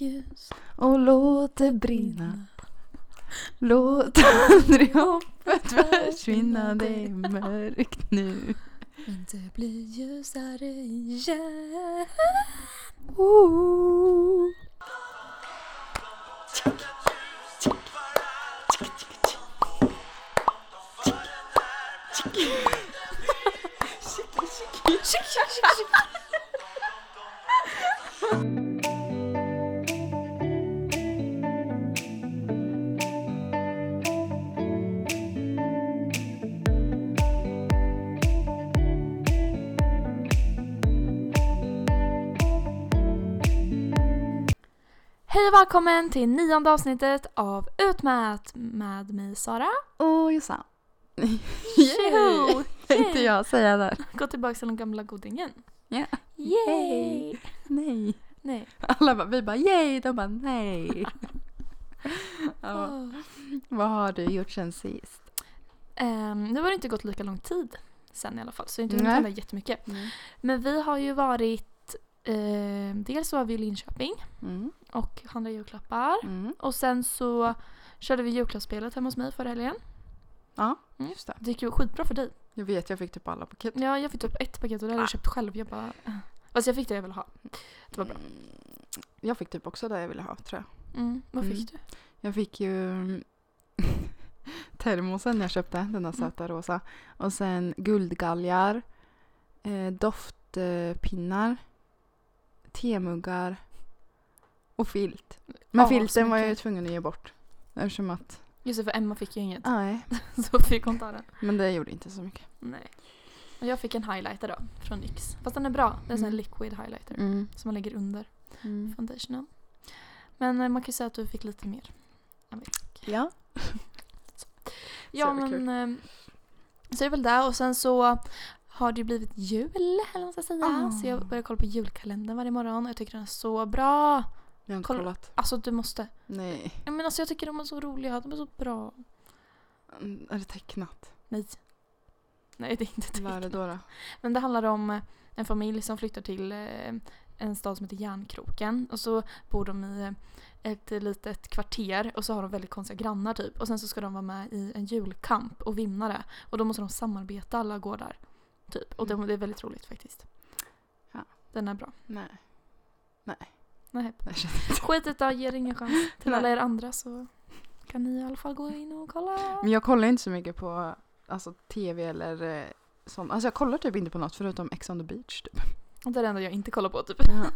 ljus Och låt det brinna. Låt aldrig hoppet försvinna. Det är mörkt nu. Men det blir ljusare igen. Ooh. Hej och välkommen till nionde avsnittet av Utmät med mig Sara. Och Jossan. Tjoho! Tänkte jag säga där. Gå tillbaka till den gamla godingen. Ja. Yay! Nej. Nej. Alla bara, vi bara yay, de bara nej. ja, Åh. vad har du gjort sen sist? Ehm, nu har det inte gått lika lång tid sen i alla fall så jag har inte hunnit hända jättemycket. Men vi har ju varit, eh, dels var vi i Linköping Mm. Och handlade julklappar. Mm. Och sen så körde vi julklappsspelet hemma hos mig förra helgen. Ja, Mm. just det. Det gick ju skitbra för dig. Jag vet, jag fick typ alla paket. Ja, jag fick typ ett paket och det hade jag köpt själv. Jag bara... äh. Fast jag fick det jag ville ha. Det var bra. Mm. Jag fick typ också det jag ville ha, tror jag. Mm. Vad Mm. fick du? Jag fick ju termosen jag köpte, den där söta rosa. Och sen guldgalgar, eh, doftpinnar, temuggar och filt. Men Ja, filten var jag ju mycket. tvungen att ge bort. Eftersom att, Just det, för Emma fick ju inget. nej, Så fick hon ta den. men det gjorde inte så mycket. Nej. Och jag fick en highlighter då, från NYX. Fast den är bra. Det är en sån här Mm. liquid highlighter. Mm. Som man lägger under Mm. foundationen. Men eh, man kan ju säga att du fick lite mer. Jag vet. Ja. Ja jävla men eh, så är det väl det och sen så har det ju blivit jul eller vad man ska säga. Ah. Så jag börjar kolla på julkalendern varje morgon och jag tycker den är så bra. Jag har inte Kolla. kollat. Alltså du måste. Nej. Ja, men alltså jag tycker de är så roliga, de är så bra. Mm, Är det tecknat? Nej. Nej det är inte Vad är det tecknat. då? då? Men det handlar om eh, en familj som flyttar till eh, en stad som heter Järnkroken. Och så bor de i eh, ett litet kvarter och så har de väldigt konstiga grannar typ. Och sen så ska de vara med i en julkamp och vinna det. Och då måste de samarbeta alla gårdar. Typ. Och det, det är väldigt roligt faktiskt. Ja. Den är bra. Nej. Nej. Nej. Skit i det, ge er ingen chans. Till alla er andra så kan ni i alla fall gå in och kolla. Men jag kollar inte så mycket på alltså, tv eller eh, sånt. Alltså jag kollar typ inte på något förutom Ex on the beach typ. Det är det enda jag inte kollar på typ. Ja.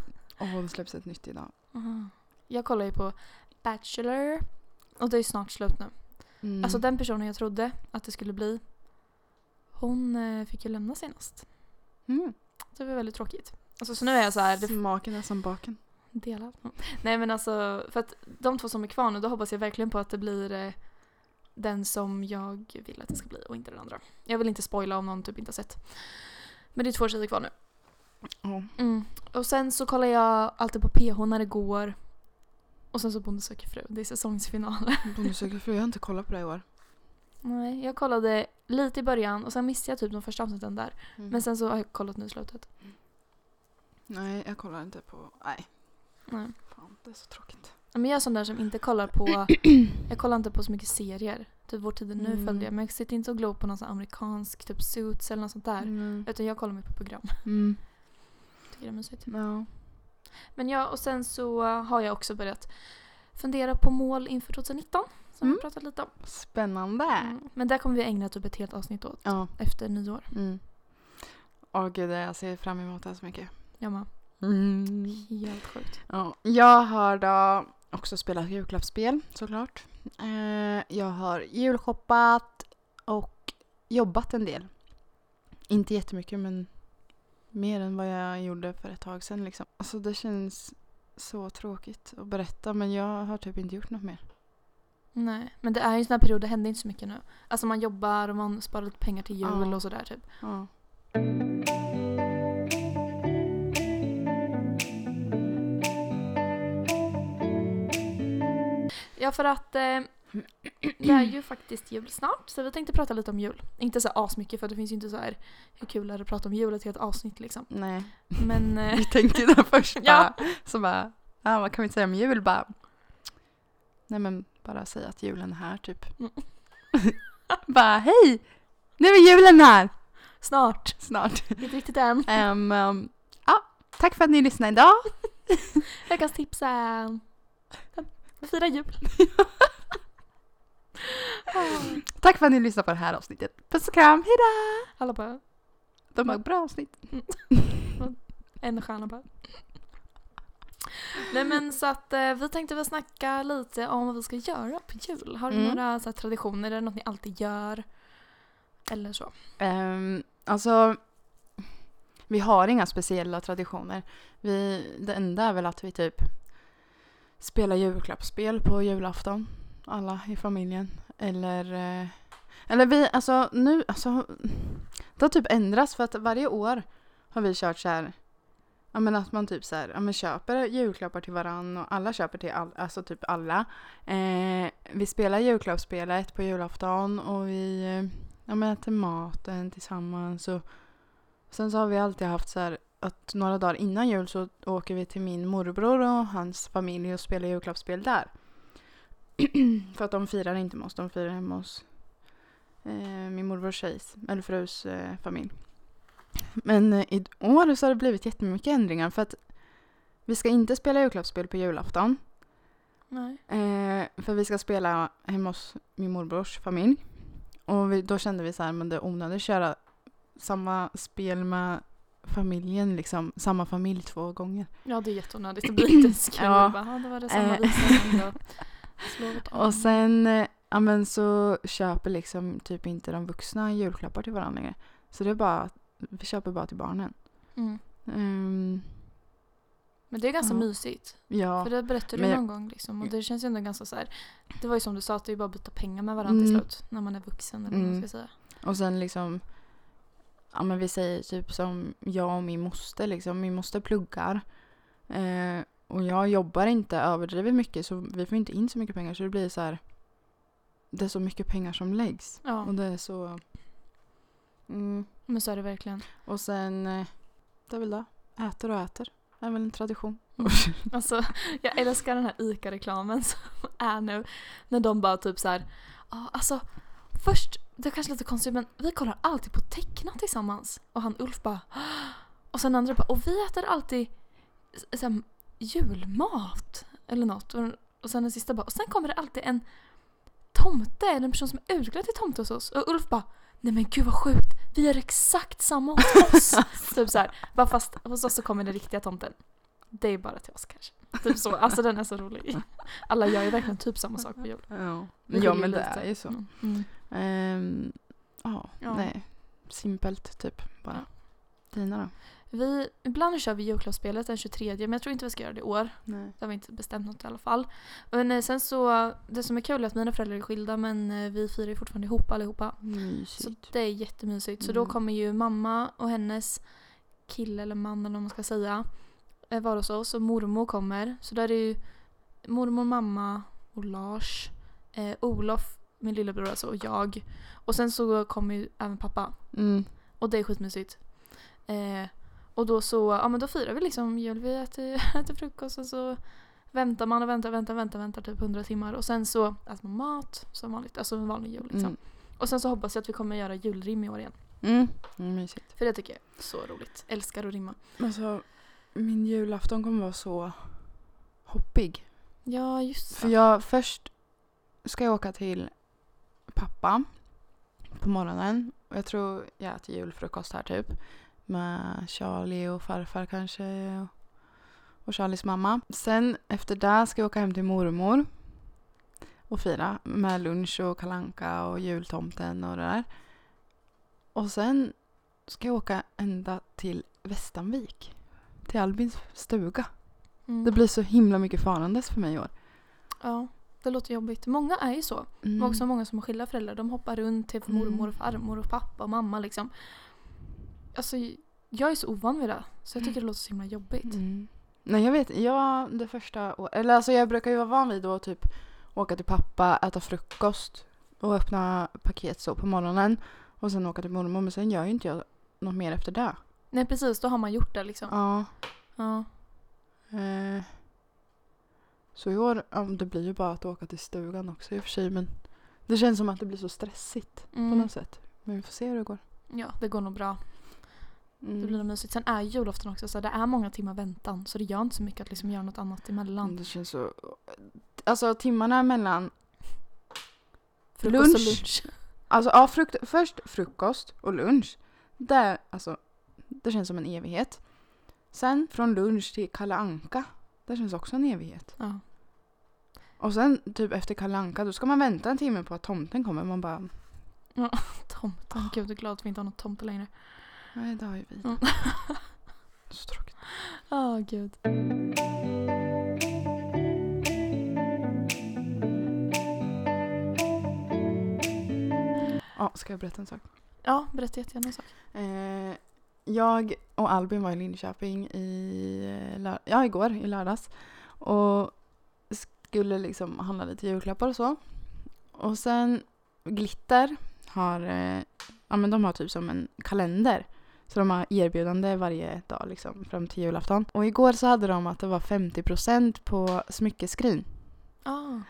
Åh, det släpps ett nytt idag. Aha. Jag kollar ju på Bachelor. Och det är snart slut nu. Mm. Alltså den personen jag trodde att det skulle bli. Hon eh, fick ju lämna senast. mm. Det var väldigt tråkigt. Alltså så nu är jag så här, det Smaken är som baken. Delad. Nej men alltså för att de två som är kvar nu då hoppas jag verkligen på att det blir eh, den som jag vill att det ska bli och inte den andra. Jag vill inte spoila om någon typ inte har sett. Men det är två tjejer kvar nu. Ja. Mm. Och sen så kollar jag alltid på PH när det går. Och sen så Bonde söker fru. Det är säsongsfinal. Bonde söker fru, jag har inte kollat på det i år. Nej, jag kollade lite i början och sen missade jag typ de första avsnitten där. Mm. Men sen så har jag kollat nu i slutet. Nej, jag kollar inte på... Nej, Nej. fan det är så tråkigt. Men jag är sån där som inte kollar på... jag kollar inte på så mycket serier. Typ Vår tid är nu Mm. följde jag. Men jag sitter inte och glor på någon sån amerikansk typ Suits eller något sånt där. Mm. Utan jag kollar mig på program. Mm. Tycker det är mysigt. Ja. Men ja, och sen så har jag också börjat fundera på mål inför 2019. Som Mm. vi pratat lite om. Spännande. Mm. Men där kommer vi ägna typ ett helt avsnitt åt. Ja. Efter nyår. Mm. Åh gud, jag ser fram emot det här så mycket. Jag med. Mm. Helt sjukt. Ja, jag har då också spelat julklappsspel såklart. Eh, jag har julshoppat och jobbat en del. Inte jättemycket men mer än vad jag gjorde för ett tag sedan. Liksom. Alltså det känns så tråkigt att berätta men jag har typ inte gjort något mer. Nej, men det är ju en sån här period, det händer inte så mycket nu. Alltså man jobbar och man sparar lite pengar till jul Ja. och sådär typ. Ja. Ja, för att eh, det är ju faktiskt jul snart, så vi tänkte prata lite om jul. Inte så asmycket för det finns ju inte så här hur kul är det att prata om jul ett helt avsnitt liksom. Nej, Men eh, vi tänkte ju det först Ja. bara, så bara, Ja, vad kan vi säga om jul? Bara, nej men bara säga att julen är här typ. Mm. bara hej! Nu är julen här! Snart. Snart. Inte riktigt än. Ehm, ehm, ja, tack för att ni lyssnade idag. Veckans tips är... Fira jul. Tack för att ni lyssnade på det här avsnittet. Puss och kram, hejdå! Alla bara, De var bra avsnitt. en stjärna bara. Nej men så att eh, vi tänkte väl snacka lite om vad vi ska göra på jul. Har du Mm. några så här, traditioner? Det något ni alltid gör? Eller så? Um, alltså, vi har inga speciella traditioner. Vi, det enda är väl att vi typ spela julklappsspel på julafton. Alla i familjen. Eller, eh, eller vi, alltså nu, alltså det har typ ändrats för att varje år har vi kört så här Ja men att man typ så här, ja men köper julklappar till varann och alla köper till all, alltså typ alla. Eh, vi spelar julklappsspelet på julafton och vi eh, ja, men äter maten tillsammans. Och sen så har vi alltid haft så här att några dagar innan jul så åker vi till min morbror och hans familj och spelar julklappsspel där. För att de firar inte med oss, de firar hemma hos eh, min morbrors tjejs, eller frus eh, familj. Men eh, i år så har det blivit jättemycket ändringar för att vi ska inte spela julklappsspel på julafton. Nej. Eh, för vi ska spela hemma hos min morbrors familj. Och vi, då kände vi så här, men det är onödigt att köra samma spel med familjen, liksom samma familj två gånger. Ja det är jätteonödigt. Det blir inte ens kul. Ja. Bara, "Ja, det var det samma Eh. visa. men då slår vi om." Och sen, eh, ja men så köper liksom typ inte de vuxna julklappar till varandra längre. Så det är bara, vi köper bara till barnen. Mm. Ehm, Men det är ganska Ja. mysigt. ja, För det berättade du jag- någon gång liksom. Och det känns ju ändå ganska så här. Det var ju som du sa att det är bara att byta pengar med varandra till Mm. slut. När man är vuxen eller vad man Mm. ska säga. och sen liksom, ja men vi säger typ som jag och min moster liksom. Min moster pluggar. Eh, och jag jobbar inte överdrivet mycket så vi får inte in så mycket pengar så det blir så här. Det är så mycket pengar som läggs. Ja, Och det är så... Mm. men så är det verkligen. Och sen, eh, det är väl det. Äter och äter. Det är väl en tradition. Alltså, jag älskar den här ICA-reklamen som är nu. När de bara typ så här. Alltså först, det är kanske lite konstigt men vi kollar alltid på tecknat tillsammans. Och han Ulf bara. Och sen andra bara. Och vi äter alltid så julmat. Eller något. Och, och sen den sista bara. Och sen kommer det alltid en tomte eller en person som är utklädd till tomte hos oss. Och Ulf bara. Nej men gud vad sjukt. Vi gör exakt samma hos oss. typ så här. Bara fast hos oss så kommer den riktiga tomten. Det är bara till oss kanske. Typ så. Alltså den är så rolig. Alla gör ju verkligen typ samma sak på jul. Ja, ja men det är ju så. Mm. Mm. Ehm, ja, Ja. nej. Simpelt typ bara. Dina då? Vi, ibland kör vi julklappsspelet den 23 men jag tror inte vi ska göra det i år. Nej. Det har vi inte bestämt något i alla fall. Men eh, sen så, det som är kul är att mina föräldrar är skilda men eh, vi firar ju fortfarande ihop allihopa. Så Mysigt. det är jättemysigt. Så då Mm. kommer ju mamma och hennes kille eller man eller vad man ska säga eh, vara hos oss och mormor kommer. Så där är ju mormor, mamma och Lars, eh, Olof, min lillebror alltså och jag. Och sen så kommer ju även pappa. Mm. Och det är skitmysigt. Eh, och då så, ja men då firar vi liksom jul. Vi äter, äter frukost och så väntar man och väntar, väntar, väntar, väntar typ 100 timmar. Och sen så äter man mat som vanligt, alltså en vanlig jul liksom. Mm. Och sen så hoppas jag att vi kommer göra julrim i år igen. Mm. Mm, mysigt. För det tycker jag är så roligt. Älskar att rimma. Alltså, min julafton kommer vara så hoppig. Ja, just För det. jag först ska jag åka till pappa på morgonen. Och jag tror jag äter julfrukost här typ. Med Charlie och farfar kanske. Och, Charlies mamma. Sen efter det ska jag åka hem till mormor. Och fira med lunch och kalanka och jultomten och det där. Och sen ska jag åka ända till Västanvik. Till Albins stuga. Mm. Det blir så himla mycket farandes för mig i år. Ja, det låter jobbigt. Många är ju så. Mm. Men också många som har skilda föräldrar. De hoppar runt till Mm. mormor och farmor och pappa och mamma liksom. Alltså, jag är så ovan vid det. Så jag tycker det låter så himla jobbigt. Mm. Nej jag vet, jag det första å- eller alltså jag brukar ju vara van vid att typ åka till pappa, äta frukost och öppna paket så på morgonen och sen åka till mormor men sen gör ju inte jag något mer efter det. Nej precis, då har man gjort det liksom. Ja. Ja. Eh, Så i år, ja, det blir ju bara att åka till stugan också i och för sig men det känns som att det blir så stressigt på Mm. något sätt. Men vi får se hur det går. Ja, det går nog bra. Mm. Det blir nog mysigt. Sen är julafton också så det är många timmar väntan så det gör inte så mycket att liksom göra något annat emellan. Det känns så... Alltså timmarna mellan... Frukost och lunch. lunch. Alltså ja, frukt, först frukost och lunch. Det, alltså, det känns som en evighet. Sen från lunch till Kalle Anka. Det känns också en evighet. Ja. Och sen typ efter Kalle Anka då ska man vänta en timme på att tomten kommer. Man bara, Tomten. Gud, jag är glad att vi inte har någon tomte längre. nej det har ju vi. Mm. Så tråkigt. Ja, gud. Ja, ska jag berätta en sak? Ja, berätta jättegärna en sak. Eh, jag och Albin var i Linköping i, eh, ja, igår, i lördags. Och skulle liksom handla lite julklappar och så. Och sen Glitter har, eh, ja men de har typ som en kalender. Så de har erbjudande varje dag liksom fram till julafton. Och igår så hade de att det var 50% på smyckeskrin. Ah.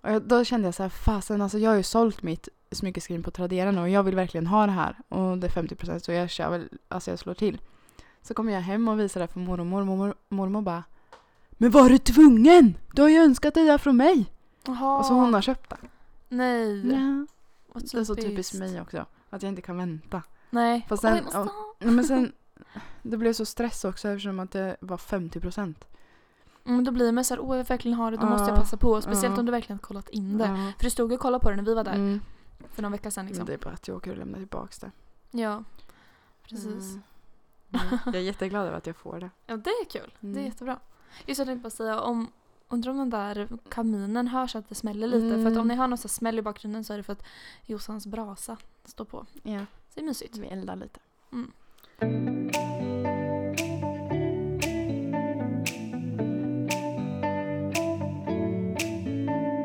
Och då kände jag så här, fasen alltså jag har ju sålt mitt smyckeskrin på Tradera nu och jag vill verkligen ha det här. Och det är 50% så jag kör väl, alltså jag slår till. Så kommer jag hem och visar det för mormor och mormor, mormor bara Men var du tvungen? Du har ju önskat det där från mig! Jaha. Och så hon har köpt det. Nej. Ja. Det är så typiskt mig också. Att jag inte kan vänta. Nej. Fast sen- ha. Nej, Men sen, det blev så stress också eftersom att det var 50%. Mm, då blir man så här, åh jag verkligen ha det, då måste jag Ja. passa på. Speciellt Ja. om du verkligen har kollat in det. Ja. För du stod och kollade på det när vi var där Mm. för någon vecka sedan liksom. det är bara att jag åker och lämnar tillbaka det. Ja, precis. Mm. Mm. Jag är jätteglad över att jag får det. Ja, det är kul. Det är Mm. jättebra. Just jag tänkte bara säga om Undrar om den där kaminen hörs att det smäller lite. För att Mm. om ni hör någon smäll i bakgrunden så är det för att Jossans brasa står på. Ja, Så det är mysigt. vi eldar lite. Mm.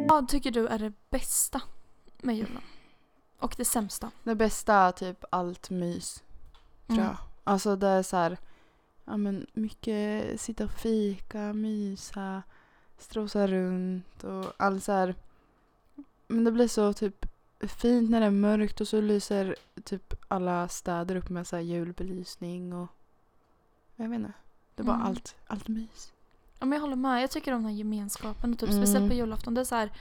Vad tycker du är det bästa med julen? Och det sämsta? Det bästa är typ allt mys, tror Mm. jag. Alltså det är så här, ja men mycket sitta och fika, mysa, strosa runt och allt så här. Men det blir så typ fint när det är mörkt och så lyser typ alla städer upp med så här julbelysning och jag vet inte. Det bara Mm. allt, allt mys. Ja, men jag håller med. Jag tycker om den här gemenskapen. Och typ, Mm. Speciellt på julafton. Det är, så här,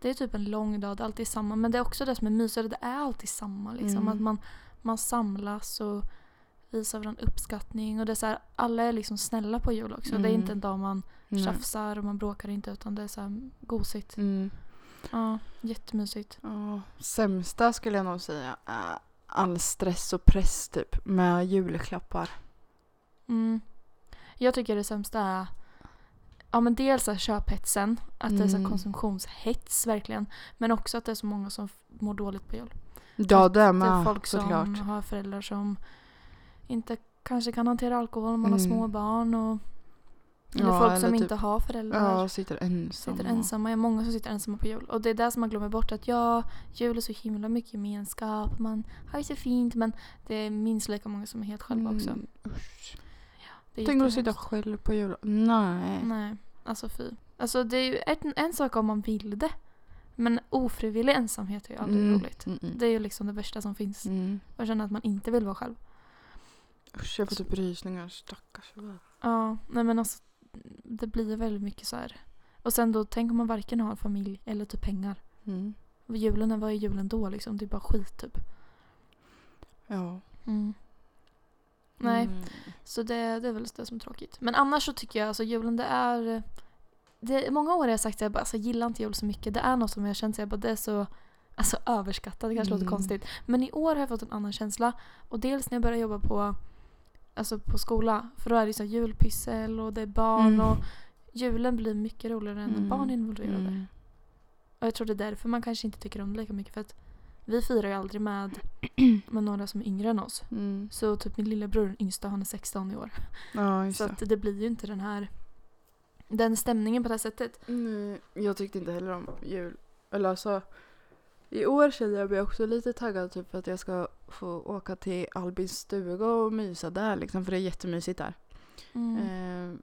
det är typ en lång dag, det är alltid samma. Men det är också det som är mysigt. Det är alltid samma. Liksom. Mm. Att man, man samlas och visar varandra uppskattning. Och det är så här, alla är liksom snälla på jul också. Det är Mm. inte en dag man Nej. tjafsar och man bråkar inte. Utan det är så här gosigt. Mm. Ja, jättemysigt. Ja, sämsta skulle jag nog säga är all stress och press typ med julklappar. Mm. Jag tycker det sämsta är Ja men dels är köphetsen, att det är så här Mm. konsumtionshets verkligen. Men också att det är så många som mår dåligt på jul. Ja, det är Det är med folk som såklart. har föräldrar som inte kanske kan hantera alkohol om man har Mm. små barn. Och, eller Ja, folk eller som typ- inte har föräldrar. Ja, sitter ensam. Sitter ensamma. Det är många som sitter ensamma på jul. Och det är där som man glömmer bort att ja, jul är så himla mycket gemenskap. Man har det så fint men det är minst lika många som är helt själva också. Mm, usch. Det är Tänk att sitta jättehemskt. själv på jul. Nej. Nej, alltså fy. Alltså det är ju en, en sak om man vill det. Men ofrivillig ensamhet är ju aldrig Mm, roligt. mm, mm. Det är ju liksom det värsta som finns. Mm. Att känna att man inte vill vara själv. Usch, jag får typ rysningar. Stackars. Ja, nej men alltså det blir väldigt mycket så här. Och sen då, tänk om man varken har familj eller typ pengar. Mm. Julen, vad är julen då liksom? Det är bara skit typ. Ja. Mm. Nej, Mm. så det, det är väl det som är tråkigt. Men annars så tycker jag alltså julen det är... Det, många år har jag sagt att jag bara, alltså, gillar inte jul så mycket. Det är något som jag känt så jag bara, det är så alltså, överskattat. Det kanske låter Mm. konstigt. Men i år har jag fått en annan känsla. Och dels när jag började jobba på, alltså, på skola. För då är det så julpyssel och det är barn. Mm. och Julen blir mycket roligare än när Mm. barn är involverade. Mm. Och jag tror det är därför man kanske inte tycker om det lika mycket. För att vi firar ju aldrig med, med några som är yngre än oss. Mm. Så typ min lillebror, den yngsta, han är 16 i år. Ja, Så det blir ju inte den här den stämningen på det här sättet. Nej, jag tyckte inte heller om jul. Eller alltså, i år känner jag mig också lite taggad typ för att jag ska få åka till Albins stuga och mysa där liksom för det är jättemysigt där. Mm. Eh,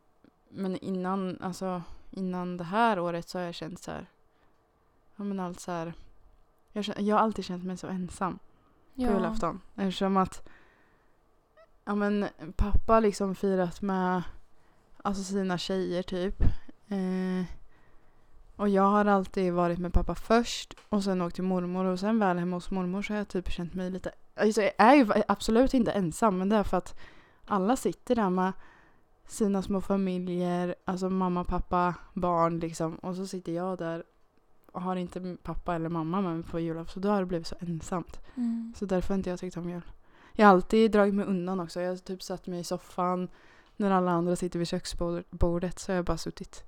men innan, alltså innan det här året så har jag känt så här. Ja men allt så här. Jag, jag har alltid känt mig så ensam på julafton. Eftersom att ja men pappa liksom firat med alltså sina tjejer typ. Eh, och jag har alltid varit med pappa först och sen åkt till mormor och sen väl hemma hos mormor så har jag typ känt mig lite, alltså jag är ju absolut inte ensam men det är för att alla sitter där med sina små familjer, alltså mamma, pappa, barn liksom och så sitter jag där och har inte pappa eller mamma med mig på julafton så då har det blivit så ensamt. Mm. Så därför har inte jag tyckt om jul. Jag har alltid dragit mig undan också. Jag har typ satt mig i soffan när alla andra sitter vid köksbordet så har jag bara suttit.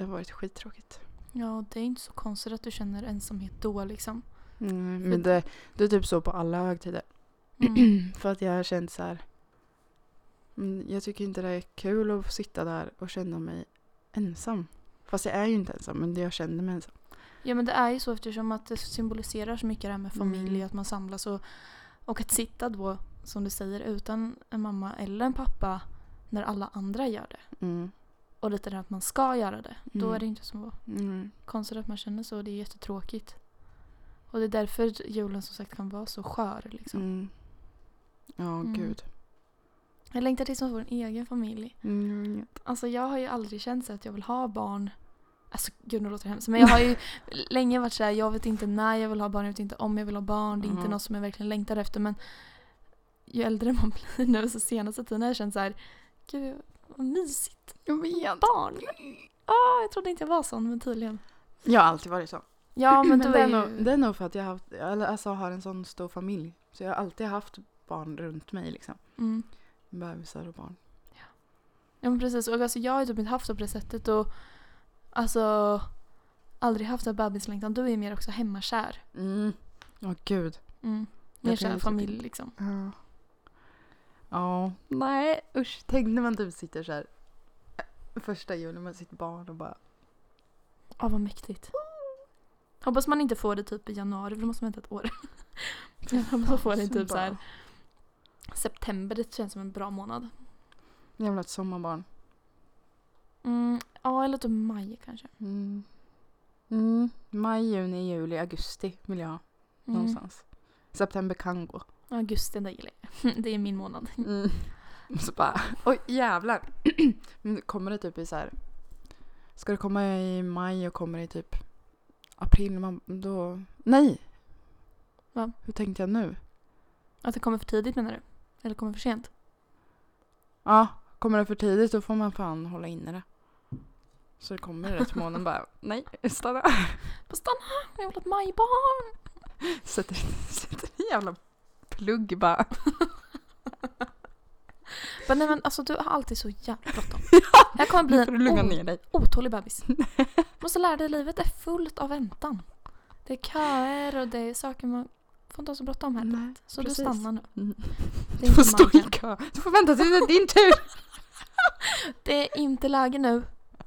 Det har varit skittråkigt. Ja, det är inte så konstigt att du känner ensamhet då liksom. Mm, men det, det är typ så på alla högtider. Mm. För att jag har känt så här. mm, Jag tycker inte det är kul att sitta där och känna mig ensam. Fast jag är ju inte ensam men jag känner mig ensam. Ja men det är ju så eftersom att det symboliserar så mycket det här med familj, Mm. att man samlas och, och att sitta då, som du säger, utan en mamma eller en pappa när alla andra gör det. Mm. Och lite här att man ska göra det. Då Mm. är det inte så Mm. konstigt att man känner så. Det är jättetråkigt. Och det är därför julen som sagt kan vara så skör. Liksom. Mm. Ja, Mm. gud. Jag längtar tills man får en egen familj. Mm. Alltså jag har ju aldrig känt så att jag vill ha barn. Alltså gud nu låter det hemskt. Men jag har ju länge varit såhär, jag vet inte när jag vill ha barn, jag vet inte om jag vill ha barn. Det är inte Mhm. något som jag verkligen längtar efter. Men ju äldre man blir nu så senaste tiden har jag känt så här, gud vad mysigt. Jag vet. Barn. Ah, jag trodde inte jag var sån men tydligen. Jag har alltid varit så. Ja men, du det, är ju... nog, det är nog för att jag har, haft, alltså, har en sån stor familj. Så jag har alltid haft barn runt mig liksom. Mm. Bebisar och barn. Ja men precis. Och alltså, jag har ju typ inte haft det på det sättet och alltså aldrig haft en bebislängtan. Du är ju mer också hemmakär. Mm. Åh gud. Mm. Mer ju typ familj liksom. Ja. Ja. Nej usch. Tänk när man typ sitter så här. äh, Första julen med sitt barn och bara. Ja vad mäktigt. Hoppas man inte får det typ i januari för då måste man vänta ett år. Jag hoppas man får det typ så här september. Det känns som en bra månad. Jävla ett sommarbarn. Mm, ja eller typ maj kanske. Mm. Mm. Maj, juni, juli, augusti vill jag ha. Mm. Någonstans. September kan gå. Augusti det gillar jag. Det är min månad. Mm. Så bara, oj jävlar. Kommer det typ i så här. Ska det komma i maj och kommer det i typ april? Man, då, nej. Va? Hur tänkte jag nu? Att det kommer för tidigt menar du? Eller kommer för sent? Ja, kommer det för tidigt då får man fan hålla inne det. Så det kommer rätt månaden bara, nej, stanna. Bara stanna! Jag vill ha ett majbarn! Sätter, sätter en jävla plugg bara. Men nej men alltså du har alltid så jävla bråttom. Jag kommer bli en lugna o- ner dig. otålig bebis. Måste lära dig livet är fullt av väntan. Det är köer och det är saker man får inte ha så bråttom här. Nej, Så precis. du stannar nu. Mm. Det Du får stå i kö. Du får vänta tills det är din tur. det är inte läge nu.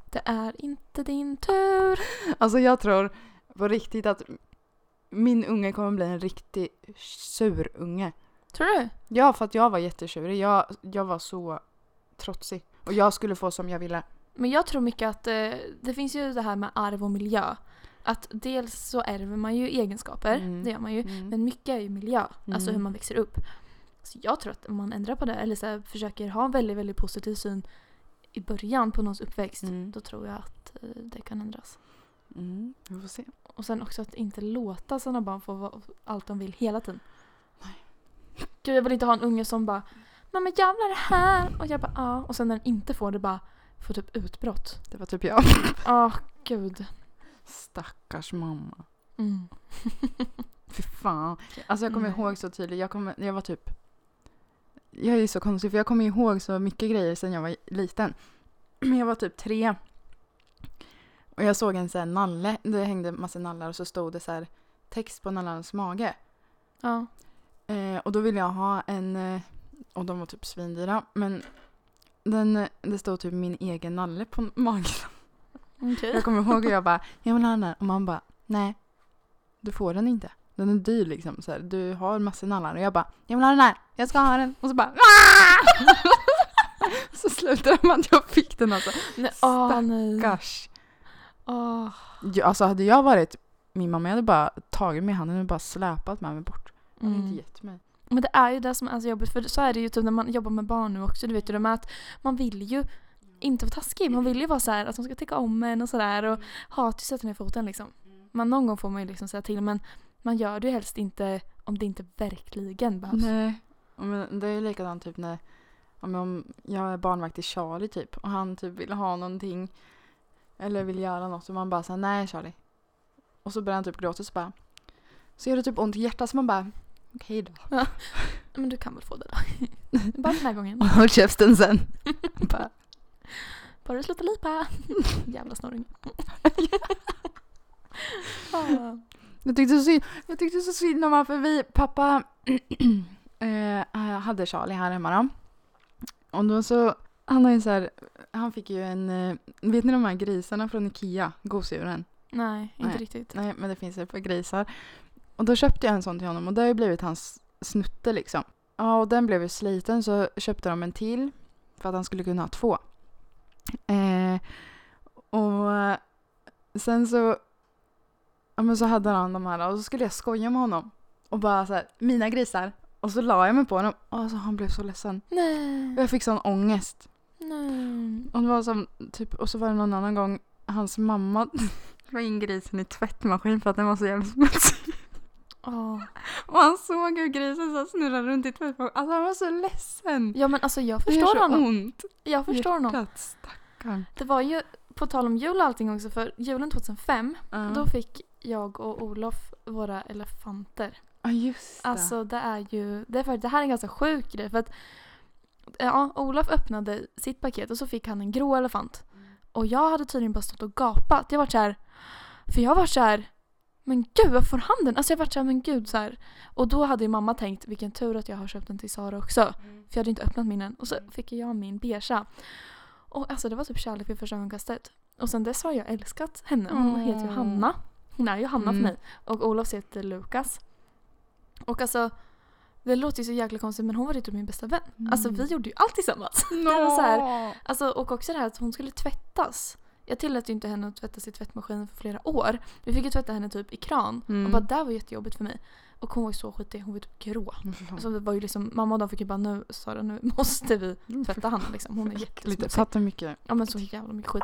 Det är inte din tur. Alltså jag tror på riktigt att min unge kommer bli en riktig sur unge. Tror du? Ja, för att jag var jättetjurig. Jag, jag var så trotsig. Och jag skulle få som jag ville. Men jag tror mycket att eh, det finns ju det här med arv och miljö. Att dels så ärver man ju egenskaper, Mm. det gör man ju. Mm. Men mycket är ju miljö, alltså Mm. hur man växer upp. Så jag tror att om man ändrar på det, eller så här, försöker ha en väldigt, väldigt positiv syn i början på någons uppväxt, Mm. då tror jag att eh, det kan ändras. Mm, vi får se. Och sen också att inte låta sina barn få allt de vill hela tiden. Nej. Gud, jag vill inte ha en unge som bara Mamma jävlar det här! Och jag bara ja. Och sen när den inte får det bara får typ utbrott. Det var typ jag. Åh gud. Stackars mamma. Mm. Fy fan. Alltså jag kommer Nej. ihåg så tydligt. Jag, kommer, jag var typ... Jag är så konstig för jag kommer ihåg så mycket grejer sedan jag var liten. Men jag var typ tre. Och jag såg en sån här nalle. Det hängde massa nallar och så stod det så här text på nallarnas mage. Ja. Eh, och då ville jag ha en... Eh, och de var typ svindyra. Men den, eh, det stod typ min egen nalle på magen. Okej. Jag kommer ihåg hur jag bara, jag vill ha den här. Och man bara, nej. Du får den inte. Den är dyr liksom. Så här, du har massor nallar. Och jag bara, jag vill ha den här. Jag ska ha den. Och så bara, så slutade det med att jag fick den alltså. Nej, åh nej. Gosh. Åh. Ja, alltså hade jag varit min mamma, jag hade bara tagit mig i handen och bara släpat med mig bort. Jag hade Mm. inte gett mig. Men det är ju det som är så jobbigt för så är det ju typ när man jobbar med barn nu också. Du vet ju det att man vill ju inte vara taskig. Man vill ju vara så här att de ska tycka om en och sådär och hat ju sätta ner foten liksom. Men någon gång får man ju liksom säga till men man gör det ju helst inte om det inte verkligen behövs. Nej. Men det är ju likadant typ när om jag är barnvakt till Charlie typ och han typ vill ha någonting eller vill göra något och man bara säger nej Charlie. Och så börjar han typ gråta och så bara så gör det typ ont i hjärtat så man bara okej då. Men du kan väl få det då. Bara den här gången. Och håll käften sen. bara, Bara du slutar lipa. Jävla snorring. Ah. jag, tyckte så synd, jag tyckte så synd om honom för vi, pappa eh, hade Charlie här hemma då. Och då så, han har ju så här, han fick ju en, eh, vet ni de här grisarna från Ikea, gosedjuren? Nej, inte Nej. riktigt. Nej, men det finns ju för grisar. Och då köpte jag en sån till honom och det har ju blivit hans snutte liksom. Ja, och den blev ju sliten så köpte de en till för att han skulle kunna ha två. Eh, och eh, sen så, ja men så hade han de här och så skulle jag skoja med honom. Och bara så här, mina grisar. Och så la jag mig på honom och alltså, han blev så ledsen. Nej. Och jag fick sån ångest. Nej. Och, det var som, typ, och så var det någon annan gång hans mamma la in grisen i tvättmaskin för att den var så jävla smutsig. Åh. Och han såg hur grisen så snurrade runt i tvättmaskinen. Alltså han var så ledsen. Ja men alltså jag Det gör förstår så honom. ont. Jag förstår honom. Hjärtat, stackarn. Det var ju, på tal om jul och allting också, för julen 2005 Ja. då fick jag och Olof våra elefanter. Ja just det. Alltså det är ju, det, är faktiskt, det här är en ganska sjuk grej för att ja, Olof öppnade sitt paket och så fick han en grå elefant. Och jag hade tydligen bara stått och gapat. Jag var så här, för jag var så här, men gud vad får han den? Alltså jag var så här, men gud så här. Och då hade ju mamma tänkt, vilken tur att jag har köpt den till Sara också. För jag hade inte öppnat min än. Och så fick jag min beiga. Och alltså det var typ kärlek vid första ögonkastet. Och sen dess har jag älskat henne. Hon Mm. heter ju Hanna. Hon är ju Hanna Mm. för mig. Och Olof heter Lukas. Och alltså, det låter ju så jäkla konstigt men hon var ju typ min bästa vän. Alltså vi gjorde ju allt tillsammans. no. det var så här- Alltså, och också det här att hon skulle tvättas. Jag tillät ju inte henne att tvättas i tvättmaskinen för flera år. Vi fick ju tvätta henne typ i kran. Mm. Och bara det var jättejobbigt för mig. Och hon var ju så skitig, hon var typ grå. Alltså det var ju liksom, mamma och de fick ju bara nu Sara nu måste vi tvätta han liksom. Hon är jättesmutsig. fattar mycket. Ja men så jävla mycket skit.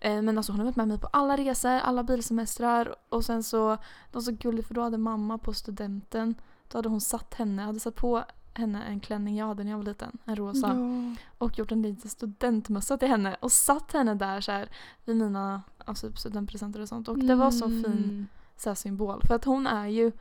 Eh, men alltså hon har varit med mig på alla resor, alla bilsemestrar och sen så, det var så gulligt för då hade mamma på studenten, då hade hon satt henne, hade satt på henne en klänning jag hade när jag var liten, en rosa. Ja. Och gjort en liten studentmössa till henne och satt henne där så här vid mina alltså, studentpresenter och sånt. Och det var så fin Mm. så här, symbol. För att hon är ju,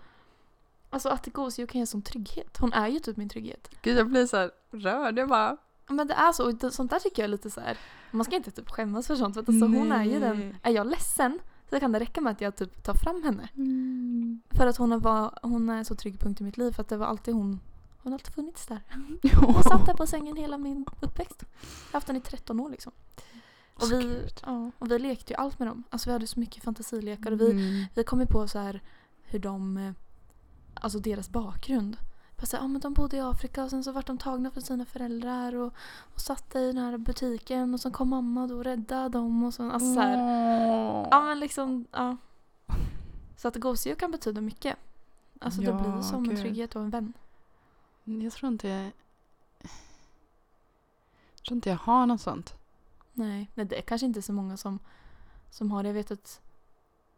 alltså att det gosedjur kan ge sån trygghet. Hon är ju typ min trygghet. Gud jag blir så här rörd. Jag bara... Men det är så, och sånt där tycker jag är lite så här. man ska inte typ skämmas för sånt. För att alltså, hon är ju den, är jag ledsen så kan det räcka med att jag typ tar fram henne. Mm. För att hon, var, hon är en så trygg punkt i mitt liv för att det var alltid hon, hon har alltid funnits där. Hon satt där på sängen hela min uppväxt. Jag har haft den i 13 år liksom. Och vi, ja, och vi lekte ju allt med dem. Alltså vi hade så mycket fantasilekar och vi, Mm. vi kom ju på så här hur de, eh, alltså deras bakgrund. Bara så här, ja, men de bodde i Afrika och sen så vart de tagna för sina föräldrar och, och satt i den här butiken och så kom mamma då och räddade dem och så, alltså så här, Åh. Ja men liksom, ja. Så att gosedjur kan betyda mycket. Alltså det Ja, blir som en gud. trygghet och en vän. Jag tror inte jag... Jag tror inte jag har något sånt. Nej, nej det är kanske inte så många som, som har det. Jag vet att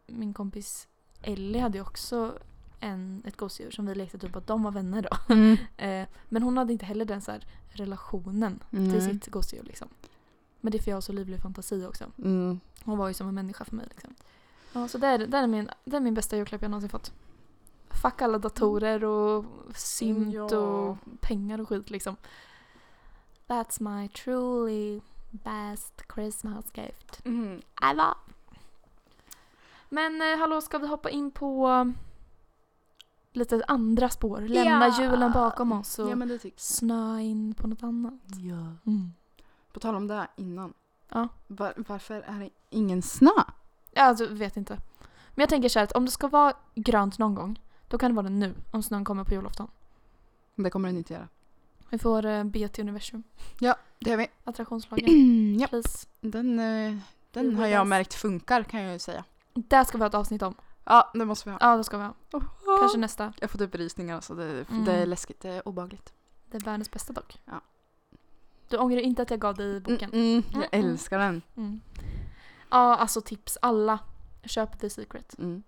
min kompis Ellie hade ju också en, ett gosedjur som vi lekte typ att de var vänner då. Mm. Eh, men hon hade inte heller den så här relationen till Nej. sitt gosedjur liksom. Men det är för jag har så livlig fantasi också. Mm. Hon var ju som en människa för mig liksom. Ja, så det är, det är, min, det är min bästa julklapp jag någonsin fått. Fuck alla datorer och synt Ja. och pengar och skit liksom. That's my truly best Christmas gift Mm. ever. Men eh, hallå, ska vi hoppa in på lite andra spår? Lämna Ja. julen bakom oss och Ja snöa in på något annat. jag. Ja. Mm. På tal om det innan. Ja. Var, varför är det ingen snö? Ja, alltså, vet inte. Men jag tänker så här att om det ska vara grönt någon gång, då kan det vara det nu. Om snön kommer på julafton. Det kommer den inte göra. Vi får eh, be till universum. Det gör vi. Attraktionslagen. ja, Please. den, eh, den har jag märkt funkar kan jag ju säga. Det ska vi ha ett avsnitt om. Ja, det måste vi ha. Ja, det ska vi ha. Kanske nästa. Jag får typ rysningar alltså. Det, Mm. det är läskigt, det är obehagligt. Det är världens bästa dock. Ja. Du ångrar inte att jag gav dig boken? Mm, mm, jag Mm, mm. älskar den. Mm. Ja, alltså tips. Alla. Köp The Secret. Mm.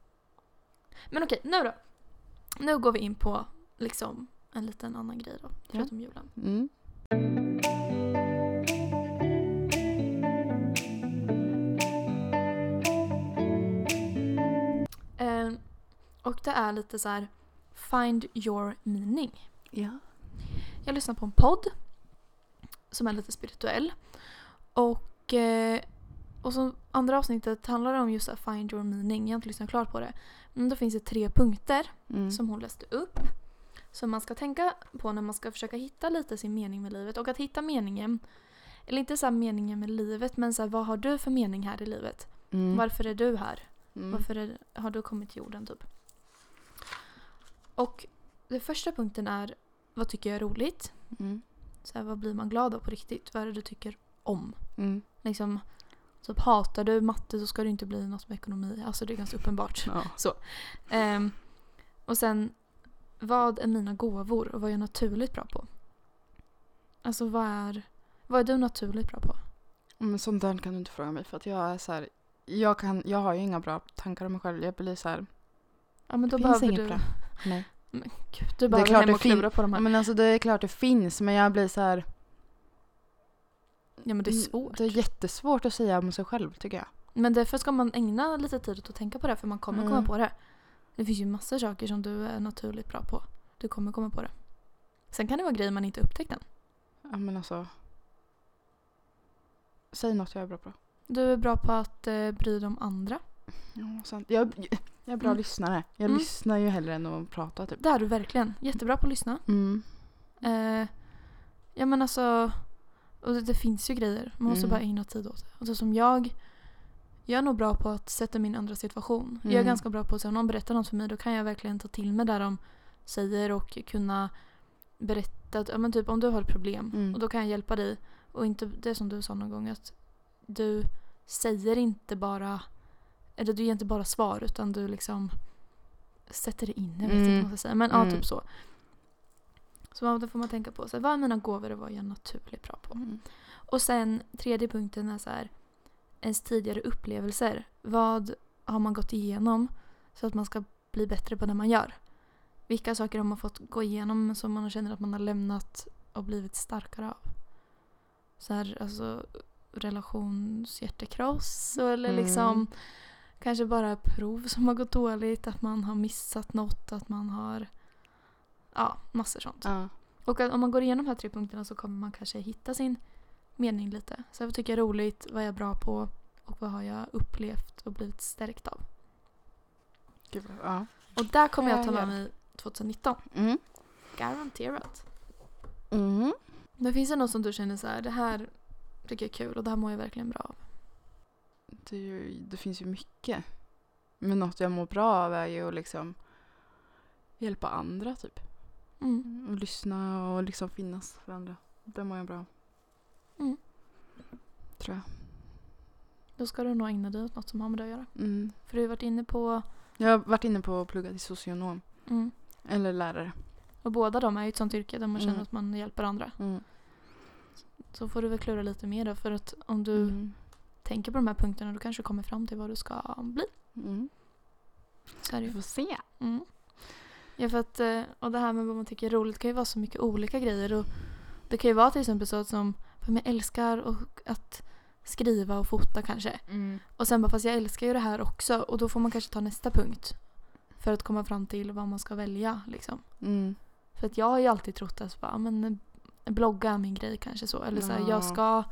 Men okej, nu då. Nu går vi in på liksom en liten annan grej då. Förutom julen. Mm. Eh, och det är lite så här Find your meaning. Ja. Jag lyssnar på en podd som är lite spirituell. Och, eh, och så andra avsnittet handlar om just att find your meaning. Jag har inte lyssnat klart på det. Men då finns det tre punkter Mm. som hon läste upp. Som man ska tänka på när man ska försöka hitta lite sin mening med livet. Och att hitta meningen, eller inte så meningen med livet, men så här, vad har du för mening här i livet? Mm. Varför är du här? Mm. Varför är, har du kommit till jorden typ? Och den första punkten är vad tycker jag är roligt? Mm. Så här, vad blir man glad av på riktigt? Vad är det du tycker om? Mm. Liksom, typ, hatar du matte så ska det inte bli något med ekonomi. Alltså det är ganska uppenbart. Ja. Ehm, och sen, vad är mina gåvor och vad är jag naturligt bra på? Alltså vad är, vad är du naturligt bra på? Men sånt där kan du inte fråga mig för att jag är så här. Jag, kan, jag har ju inga bra tankar om mig själv. Jag blir så här. Ja men då Det finns inget du... bra. Nej. Gud, du är behöver klart hem det och klura på de här. Men alltså det är klart det finns men jag blir så här. Ja men det är Mm, svårt. Det är jättesvårt att säga om sig själv tycker jag. Men därför ska man ägna lite tid åt att tänka på det för man kommer Mm. komma på det. Det finns ju massor saker som du är naturligt bra på. Du kommer komma på det. Sen kan det vara grejer man inte upptäckt än. Ja men alltså. Säg något jag är bra på. Du är bra på att eh, bry dig om andra. Ja, sant. Jag, jag är bra Mm. lyssnare. Jag Mm. lyssnar ju hellre än att prata typ. Det är du verkligen. Jättebra på att lyssna. Mm. Eh, ja men alltså, och det, det finns ju grejer. Man måste Mm. bara ägna tid åt det. Alltså som jag, jag är nog bra på att sätta min andra situation. Jag är Mm. ganska bra på att säga om någon berättar något för mig då kan jag verkligen ta till mig det de säger och kunna berätta att, ja men typ om du har ett problem Mm. och då kan jag hjälpa dig. Och inte det som du sa någon gång att du säger inte bara, eller du ger inte bara svar utan du liksom sätter det in. Jag vet inte Mm. vad man ska säga men ja Mm. typ så. Så det får man tänka på. Så här, vad är mina gåvor och vad är jag naturligt bra på? Mm. Och sen tredje punkten är så här, ens tidigare upplevelser. Vad har man gått igenom så att man ska bli bättre på det man gör? Vilka saker har man fått gå igenom som man känner att man har lämnat och blivit starkare av? Så här, alltså relationshjärtekross eller Mm. liksom kanske bara prov som har gått dåligt, att man har missat något, att man har ja, massor sånt. Ja. Och att om man går igenom de här tre punkterna så kommer man kanske hitta sin mening lite. Så vad tycker jag är roligt, vad är jag bra på och vad har jag upplevt och blivit stärkt av. Gud, ja. Och där kommer jag ta Ja, med mig 2019. Mm. Garanterat. Mm. Men finns det något som du känner så här, det här tycker jag är kul och det här mår jag verkligen bra av? Det, ju, det finns ju mycket. Men något jag mår bra av är ju att liksom hjälpa andra typ. Mm. Och lyssna och liksom finnas för andra. Det mår jag bra av. Mm. Tror jag. Då ska du nog ägna dig åt något som har med det att göra. Mm. För du har varit inne på, Jag har varit inne på att plugga till socionom. mm. Eller lärare. och båda de är ju ett sånt yrke där man känner Mm. att man hjälper andra. Mm. Så får du väl klura lite mer då för att om du Mm. Tänker på de här punkterna då kanske du kommer fram till vad du ska bli. Mm. Så är det Vi får se. Mm. Ja, för att, eh, och det här med vad man tycker är roligt kan ju vara så mycket olika grejer. Och det kan ju vara till exempel så att som, jag älskar och att skriva och fota kanske. Mm. Och sen bara, fast jag älskar ju det här också. Och då får man kanske ta nästa punkt. För att komma fram till vad man ska välja liksom. Mm. För att jag har ju alltid trott att bara, men, eh, blogga är min grej kanske så. Eller så här, Ja. jag ska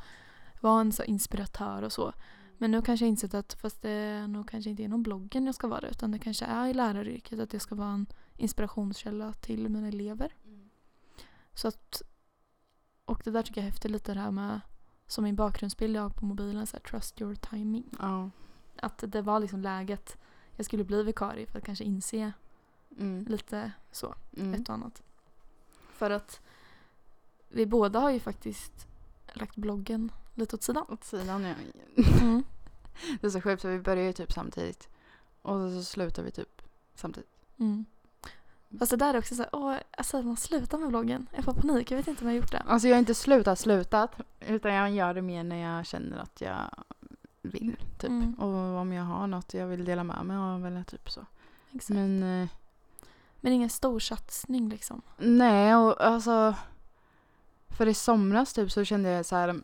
vara en så inspiratör och så. Men nu kanske jag insett att fast det nog kanske inte är inom bloggen jag ska vara. Utan det kanske är i läraryrket. Att jag ska vara en inspirationskälla till mina elever. Så att, och det där tycker jag är häftigt lite det här med som min bakgrundsbild jag har på mobilen, så här, trust your timing. Ja. Att det var liksom läget jag skulle bli vikarie för att kanske inse Mm. lite så, Mm. ett och annat. För att vi båda har ju faktiskt lagt bloggen lite åt sidan. Åt sidan ja. Mm. Det är så sjukt för vi börjar ju typ samtidigt. Och så slutar vi typ samtidigt. Mm. Fast det där är också såhär, åh, alltså man slutar med bloggen. Jag får panik, jag vet inte om jag har gjort det. Alltså jag har inte slutat slutat. Utan jag gör det mer när jag känner att jag vill. Typ. Mm. Och om jag har något jag vill dela med mig av eller typ så. Exakt. Men, Men eh, ingen stor satsning liksom. nej och alltså. För i somras typ så kände jag så här.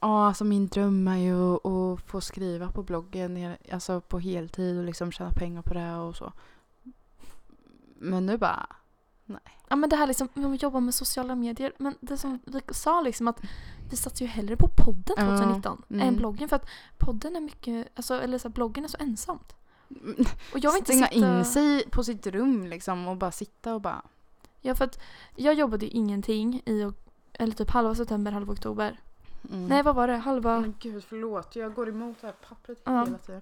Ja, alltså min dröm är ju att, få skriva på bloggen hel- alltså på heltid och liksom tjäna pengar på det och så. Men nu bara, Ja men det här liksom, att jobba med sociala medier. Men det som vi sa liksom att vi satsar ju hellre på podden Ja, 2019 mm. än bloggen. För att podden är mycket, alltså, eller så här, bloggen är så ensamt. Och jag vill inte stänga sitta... in sig på sitt rum liksom och bara sitta och bara. Ja för att jag jobbade ju ingenting i, eller typ halva september, halva oktober. Mm. Nej vad var det? Halva... Men gud förlåt, jag går emot det här pappret Ja. hela tiden.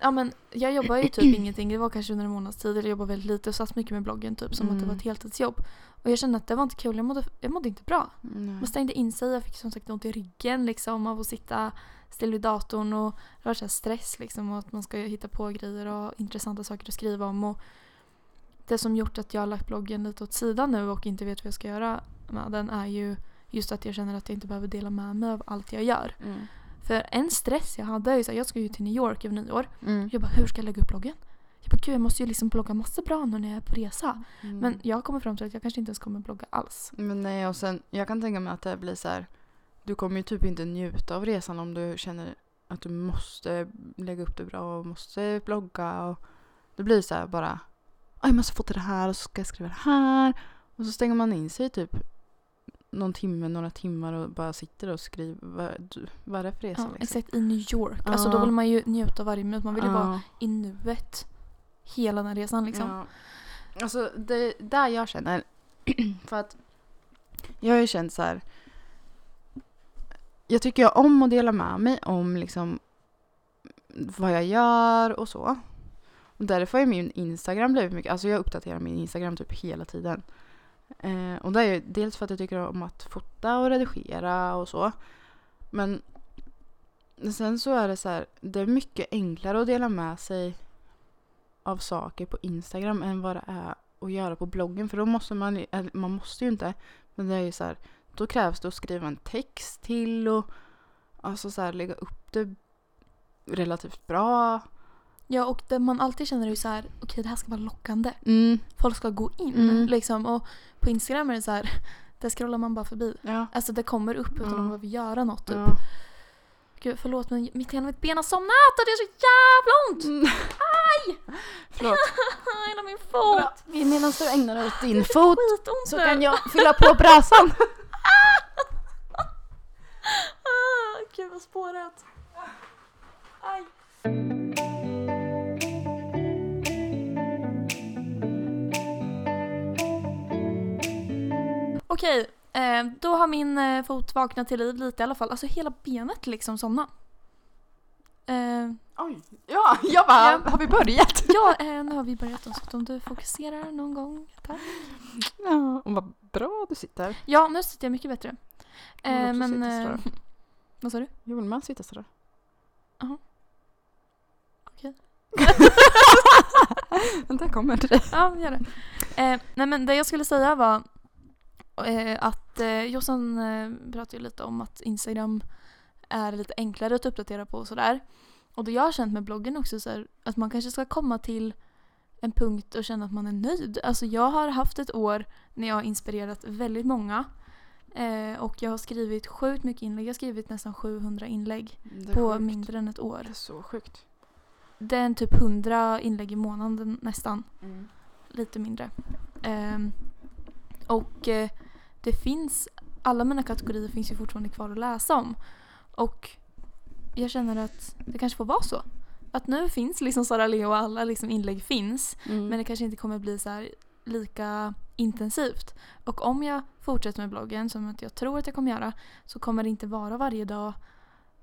Ja men jag jobbar ju typ ingenting. Det var kanske under en månads tid. Eller jag jobbade väldigt lite och satt mycket med bloggen typ som att det var Mm. ett heltidsjobb. Och jag kände att det var inte kul. Jag mådde, jag mådde inte bra. Nej. Man stängde in sig. Jag fick som sagt ont i ryggen liksom av att sitta still vid datorn och det var så här stress liksom och att man ska hitta på grejer och intressanta saker att skriva om. Och det som gjort att jag har lagt bloggen lite åt sidan nu och inte vet vad jag ska göra med den är ju just att jag känner att jag inte behöver dela med mig av allt jag gör. Mm. För en stress jag hade är ju så här, jag ska ju till New York över nyår. Mm. Jag bara, hur ska jag lägga upp bloggen? Jag bara, gud jag måste ju liksom blogga massa bra nu när jag är på resa. Mm. Men jag kommer fram till att jag kanske inte ens kommer blogga alls. Men nej och sen, jag kan tänka mig att det blir så här. Du kommer ju typ inte njuta av resan om du känner att du måste lägga upp det bra och måste blogga och det blir så här bara. "Aj, Jag måste få till det här och så ska jag skriva det här. Och så stänger man in sig typ någon timme, några timmar och bara sitter och skriver. Vad, är det för resa Ja, liksom? Exakt, i New York. Alltså då Ja. vill man ju njuta av varje minut. Man vill ju vara Ja. i nuet hela den resan liksom. Ja. Alltså det där jag känner. för att jag har ju känt så här. Jag tycker jag om att dela med mig om liksom vad jag gör och så. Och därför har ju min Instagram blivit mycket, alltså jag uppdaterar min Instagram typ hela tiden. Eh, och det är ju dels för att jag tycker om att fota och redigera och så. Men sen så är det så här, det är mycket enklare att dela med sig av saker på Instagram än vad det är att göra på bloggen. För då måste man, eller man måste ju inte, men det är ju så här, då krävs det att skriva en text till och alltså så här, lägga upp det relativt bra. Ja och det man alltid känner är ju så här, okej det här ska vara lockande. Mm, Folk ska gå in Mm. liksom. Och på Instagram är det så här, där scrollar man bara förbi. ja. Alltså det kommer upp utan Ja. att behöver göra något typ. ja. Gud förlåt men mitt hela mitt ben har somnat och det är så jävla ont! Mm. Förlåt. Hela min fot! Medan du ägnar dig åt din fot så nu! kan jag fylla på brasan. Ah, gud vad spårat. Aj. Okej, eh, då har min eh, fot vaknat till liv lite i alla fall. Alltså hela benet liksom somna. Eh, Oj, ja, jag bara, Ja. har vi börjat? ja, eh, nu har vi börjat så att om du fokuserar någon gång. Tack. Ja, och vad bra du sitter. Ja, nu sitter jag mycket bättre. Jag vill Eh, också men... sitta Eh, sådär. vad sa du? Jag vill med sitta sådär. Okej. Vänta, jag kommer till dig. Ja, gör det. Eh, nej men det jag skulle säga var att eh, Jossan eh, pratade ju lite om att Instagram är lite enklare att uppdatera på och sådär. Och det jag har känt med bloggen också så här, att man kanske ska komma till en punkt och känna att man är nöjd. Alltså jag har haft ett år när jag har inspirerat väldigt många. Eh, och jag har skrivit sjukt mycket inlägg. Jag har skrivit nästan 700 inlägg är på sjukt. mindre än ett år. Det är så sjukt. Det är en typ 100 inlägg i månaden nästan. lite mindre. Ehm, och eh, det finns, alla mina kategorier finns ju fortfarande kvar att läsa om. Och jag känner att det kanske får vara så. Att nu finns liksom Sara Leo och alla liksom inlägg finns. Mm. Men det kanske inte kommer bli så här lika intensivt. Och om jag fortsätter med bloggen, som jag tror att jag kommer göra, så kommer det inte vara varje dag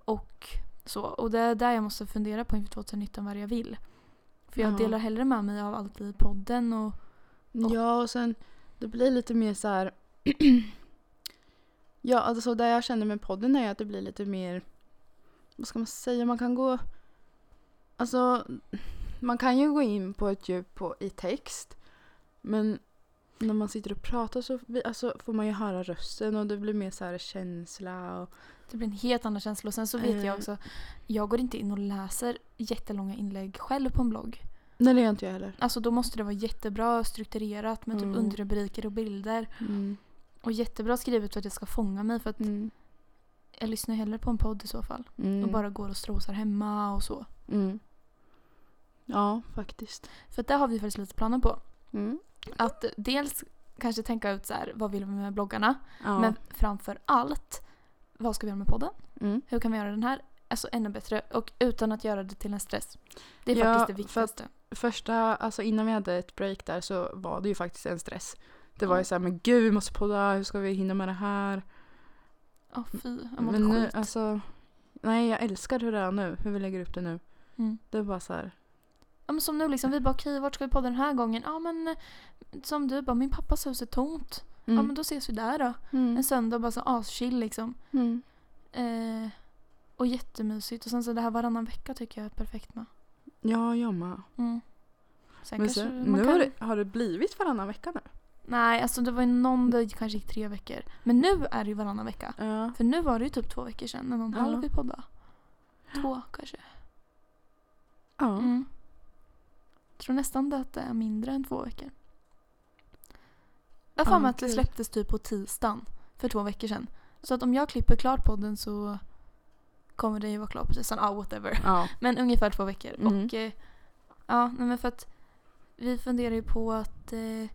och så. Och det är där jag måste fundera på inför 2019 vad jag vill. För jag Ja. delar hellre med mig av allt i podden och Ja, och sen det blir lite mer så här. Ja, alltså det jag känner med podden är att det blir lite mer, vad ska man säga, man kan gå, alltså man kan ju gå in på ett djup på, i text men när man sitter och pratar så alltså, får man ju höra rösten och det blir mer så här känsla och Det blir en helt annan känsla. Och sen så vet Eh. jag också, jag går inte in och läser jättelånga inlägg själv på en blogg. Nej det gör inte jag heller. Alltså då måste det vara jättebra strukturerat med typ Mm. underrubriker och bilder. Mm. Och jättebra skrivet för att det ska fånga mig för att Mm. jag lyssnar hellre på en podd i så fall. Mm. Och bara går och strosar hemma och så. Mm. Ja, faktiskt. För där har vi faktiskt lite planer på. Mm. Att dels kanske tänka ut så här, vad vill vi med bloggarna? Ja. Men framför allt, vad ska vi göra med podden? mm. Hur kan vi göra den här alltså ännu bättre? Och utan att göra det till en stress. Det är Ja, faktiskt det för viktigaste. Första, alltså innan vi hade ett break där så var det ju faktiskt en stress. Det var ju såhär, men gud vi måste podda, hur ska vi hinna med det här? Ja, fy. Jag mådde Men nu, skit. alltså, nej jag älskar hur det är nu, hur vi lägger upp det nu. Mm. Det är bara så här. Ja, men som nu liksom, vi bara okej, vart ska vi podda den här gången? Ja men som du bara, min pappas hus är tomt. Mm. Ja men då ses vi där då. mm. En söndag bara så aschill liksom. Mm. Eh, och jättemysigt. Och sen så det här varannan vecka tycker jag är perfekt med. Ja, jag med. Mm. Sen Men så, nu kan... har, det, har det blivit varannan vecka nu? Nej, alltså det var ju någon där det kanske gick tre veckor. Men nu är det ju varannan vecka. Ja. För nu var det ju typ två veckor sedan, en och en halv vi poddade. Två kanske. Ja. Mm. Tror nästan att det är mindre än två veckor. Jag har mig att det släpptes typ på tisdagen för två veckor sedan. Så att om jag klipper klart podden så kommer det ju vara klart på tisdagen. Ja, whatever. ja. Men ungefär två veckor. Mm. Och eh, ja, nej, men för att vi funderar ju på att eh,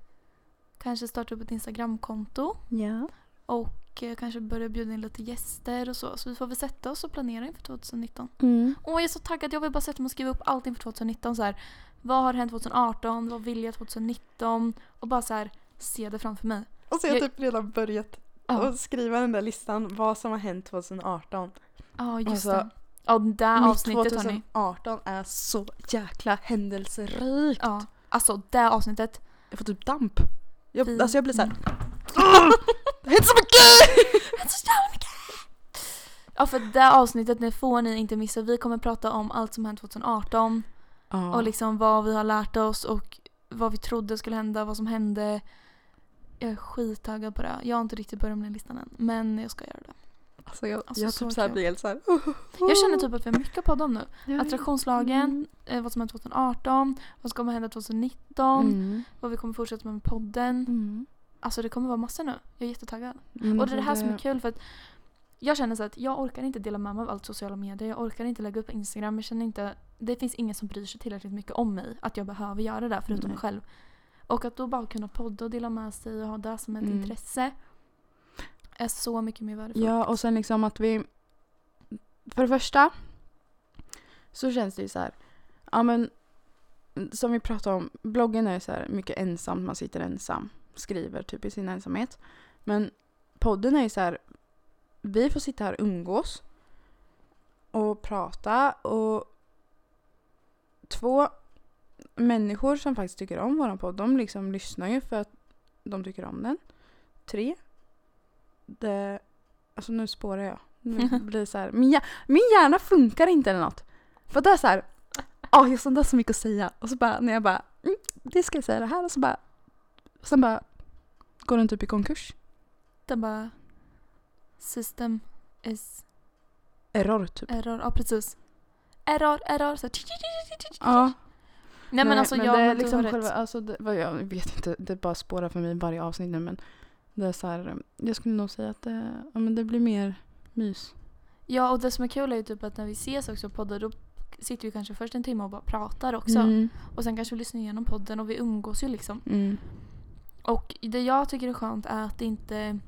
kanske starta upp ett Instagramkonto Ja. och eh, kanske börja bjuda in lite gäster och så. Så vi får väl sätta oss och planera inför 2019. Mm. Åh, jag är så taggad. Jag vill bara sätta mig och skriva upp allt inför 2019. Så här, vad har hänt 2018? Vad vill jag 2019? Och bara så här, se det framför mig. Och så har jag Jag- typ redan börjat Ja, att skriva den där listan vad som har hänt 2018. ja just Alltså, det. Ja, det där avsnittet hörni. 2018 är så jäkla händelserikt. Ja, alltså det avsnittet. Jag får typ damp. Jag, alltså jag blir såhär... Det hänt så mycket! Så jävla mycket! Ja, för det avsnittet det får ni inte missa. Vi kommer prata om allt som hänt 2018. Ja. Och liksom vad vi har lärt oss och vad vi trodde skulle hända, vad som hände. Jag är skittaggad på det. Jag har inte riktigt börjat med den listan än. Men jag ska göra det. Alltså jag, Alltså, jag så typ såhär kul. blir helt såhär... Jag känner typ att vi har mycket på dem nu. Ja. Attraktionslagen, Mm. eh, vad som hände 2018, vad som kommer hända 2019, Mm. vad vi kommer fortsätta med med podden. Mm. Alltså det kommer vara massor nu. Jag är jättetaggad. Men Och det är det här som är kul för att jag känner så att jag orkar inte dela med mig av allt sociala medier. Jag orkar inte lägga upp på Instagram. Jag känner inte, det finns ingen som bryr sig tillräckligt mycket om mig. Att jag behöver göra det förutom mig själv. Och att då bara kunna podda och dela med sig och ha det som ett Mm. intresse. Är så mycket mer värdefullt. Ja, och sen liksom att vi... För det första så känns det ju så här... Ja, men som vi pratade om, bloggen är så här mycket ensamt. man sitter ensam, skriver typ i sin ensamhet. Men podden är ju så här, vi får sitta här och umgås och prata och två människor som faktiskt tycker om våran podd, de liksom lyssnar ju för att de tycker om den. Tre, det... Alltså nu spårar jag. Nu blir det så här, min, hjär- min hjärna funkar inte eller något. För det är så här, ja oh, jag har så mycket att säga. Och så bara när jag bara, mm, det ska jag säga det här och så bara, sen bara går den typ i konkurs. Är bara system is Error typ. error. Ja precis. Error, error. Så. Ja. Nej men alltså jag det är liksom har rätt. själva, alltså det, jag vet inte, det bara spårar för mig varje avsnitt nu men det är så här, jag skulle nog säga att det, ja, men det blir mer mys. Ja och det som är kul är ju typ att när vi ses också på poddar då sitter vi kanske först en timme och bara pratar också. Mm. Och sen kanske vi lyssnar igenom podden och vi umgås ju liksom. Mm. Och det jag tycker är skönt är att det inte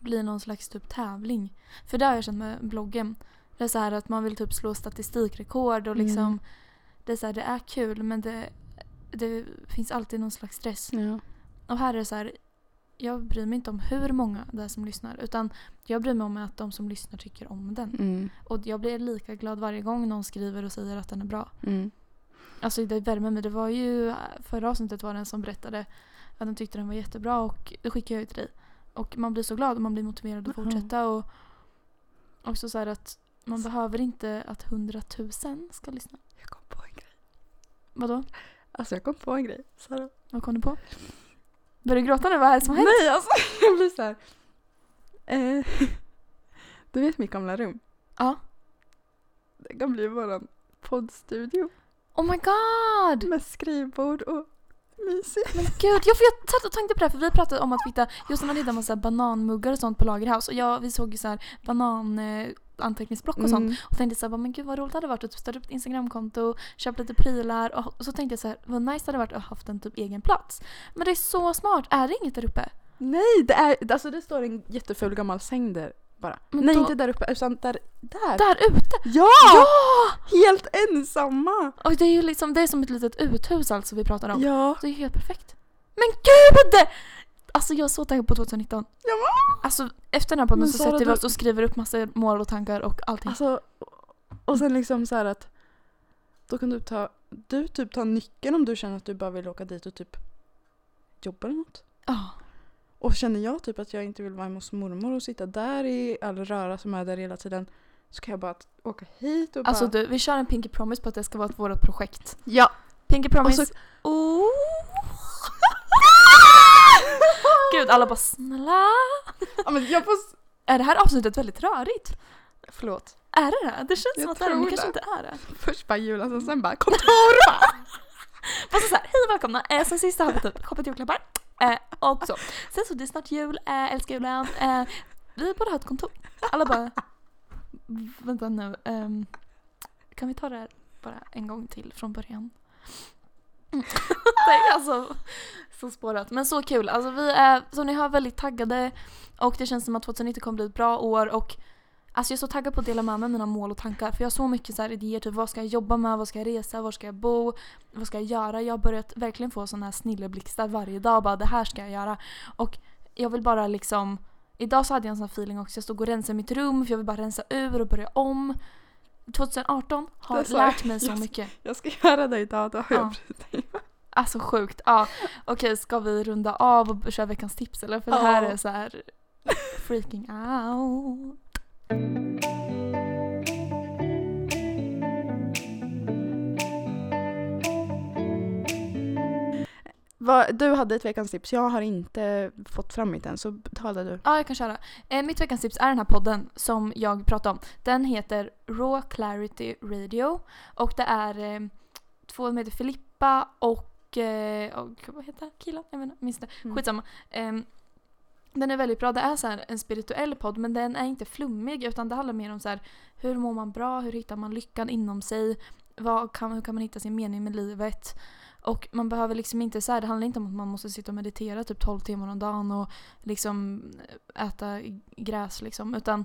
blir någon slags typ tävling. För det har jag känt med bloggen. Det är så här att man vill typ slå statistikrekord och liksom Mm. det är så här, det är kul men det, det finns alltid någon slags stress. Ja. Och här är det så här, jag bryr mig inte om hur många det är som lyssnar utan jag bryr mig om att de som lyssnar tycker om den. Mm. Och jag blir lika glad varje gång någon skriver och säger att den är bra. Mm. Alltså det värmer mig. Det var ju förra avsnittet var det en som berättade att den tyckte den var jättebra och det skickade jag ju till dig. Och man blir så glad och man blir motiverad att fortsätta. Och också så här att man behöver inte att hundratusen ska lyssna. Jag kom på en grej. Vadå? Alltså jag kom på en grej. Sara. Vad kom du på? Börjar du gråta nu? Vad är det som har hänt? Nej alltså jag blir såhär. Eh, du vet mitt gamla rum? Ja. Det kan bli våran poddstudio Oh my god! med skrivbord och mysigt. Men gud, ja, för jag satt och tänkte på det här, för vi pratade om att vi hittade, just när man hittar massa bananmuggar och sånt på Lagerhaus och jag, vi såg ju så här banan eh, anteckningsblock och sånt Mm. och tänkte så här, men gud vad roligt det hade varit att starta upp ett instagramkonto, köpa lite prylar och, och så tänkte jag så här, vad nice det hade varit att ha haft en typ egen plats. Men det är så smart, är det inget där uppe? Nej, det, är, alltså det står en jätteful gammal säng där bara. Men Nej då- inte där uppe utan där. Där! Där ute! Ja! Ja! Helt ensamma! Och det är ju liksom, det är som ett litet uthus alltså vi pratar om. Ja. Det är helt perfekt. Men gud! Alltså jag är så taggad på 2019. Ja, Alltså efter den här podden så Sara, sätter vi oss och skriver upp massa mål och tankar och allting. Alltså, och sen liksom så här att då kan du ta, du typ ta nyckeln om du känner att du bara vill åka dit och typ jobba eller något. Ja. Och känner jag typ att jag inte vill vara hemma hos mormor och sitta där i all röra som är där hela tiden så kan jag bara åka hit och Alltså bara... du, vi kör en Pinky Promise på att det ska vara ett vårt projekt. Ja! Pinky Promise. Och så- Oh. Gud, alla bara snälla. ja men jag s- Är det här avsnittet väldigt rörigt? Förlåt. Är det det? Det känns Jag som att det är det, men kanske inte är det. Först bara julen och sen bara kontor! Fast så här, hej och välkomna. Eh, sen sist har vi typ shoppat julklappar. Eh, och så. Sen så, det är snart jul, eh, älskar julen. Eh, vi borde ha ett kontor. Alla bara, vänta nu. ehm, kan vi ta det här bara en gång till från början? Det är alltså så spårat. Men så kul. Alltså vi är, som ni hör, väldigt taggade. Och det känns som att 2019 kommer bli ett bra år. Och Alltså jag är så taggad på att dela med mig av mina mål och tankar för jag har så mycket så här idéer, typ vad ska jag jobba med, vad ska jag resa, var ska jag bo, vad ska jag göra? Jag har börjat verkligen få sådana här snilleblixtar varje dag, bara det här ska jag göra. Och jag vill bara liksom, idag så hade jag en sån här feeling också, jag stod och rensade mitt rum för jag vill bara rensa ur och börja om. 2018 har sa lärt mig så jag. mycket. Jag ska göra det idag, då har Ja. jag brytt dig. Alltså sjukt. Ja. Okej, ska vi runda av och köra veckans tips eller? För det här Ja. är så här freaking out. Vad- Du hade ett veckans tips, jag har inte fått fram mitt än så tala du. Ja, jag kan köra. Eh, mitt veckans tips är den här podden som jag pratade om. Den heter Raw Clarity Radio och det är eh, två som heter Filippa och, eh, och vad heter killen? Jag menar, minns det. Mm. Skitsamma. Ehm, den är väldigt bra. Det är så en spirituell podd men den är inte flummig utan det handlar mer om så här, hur mår man bra, hur hittar man lyckan inom sig, vad kan, hur kan man hitta sin mening med livet. Och man behöver liksom inte så här, det handlar inte om att man måste sitta och meditera typ 12 timmar om dagen och liksom eh, äta gräs liksom utan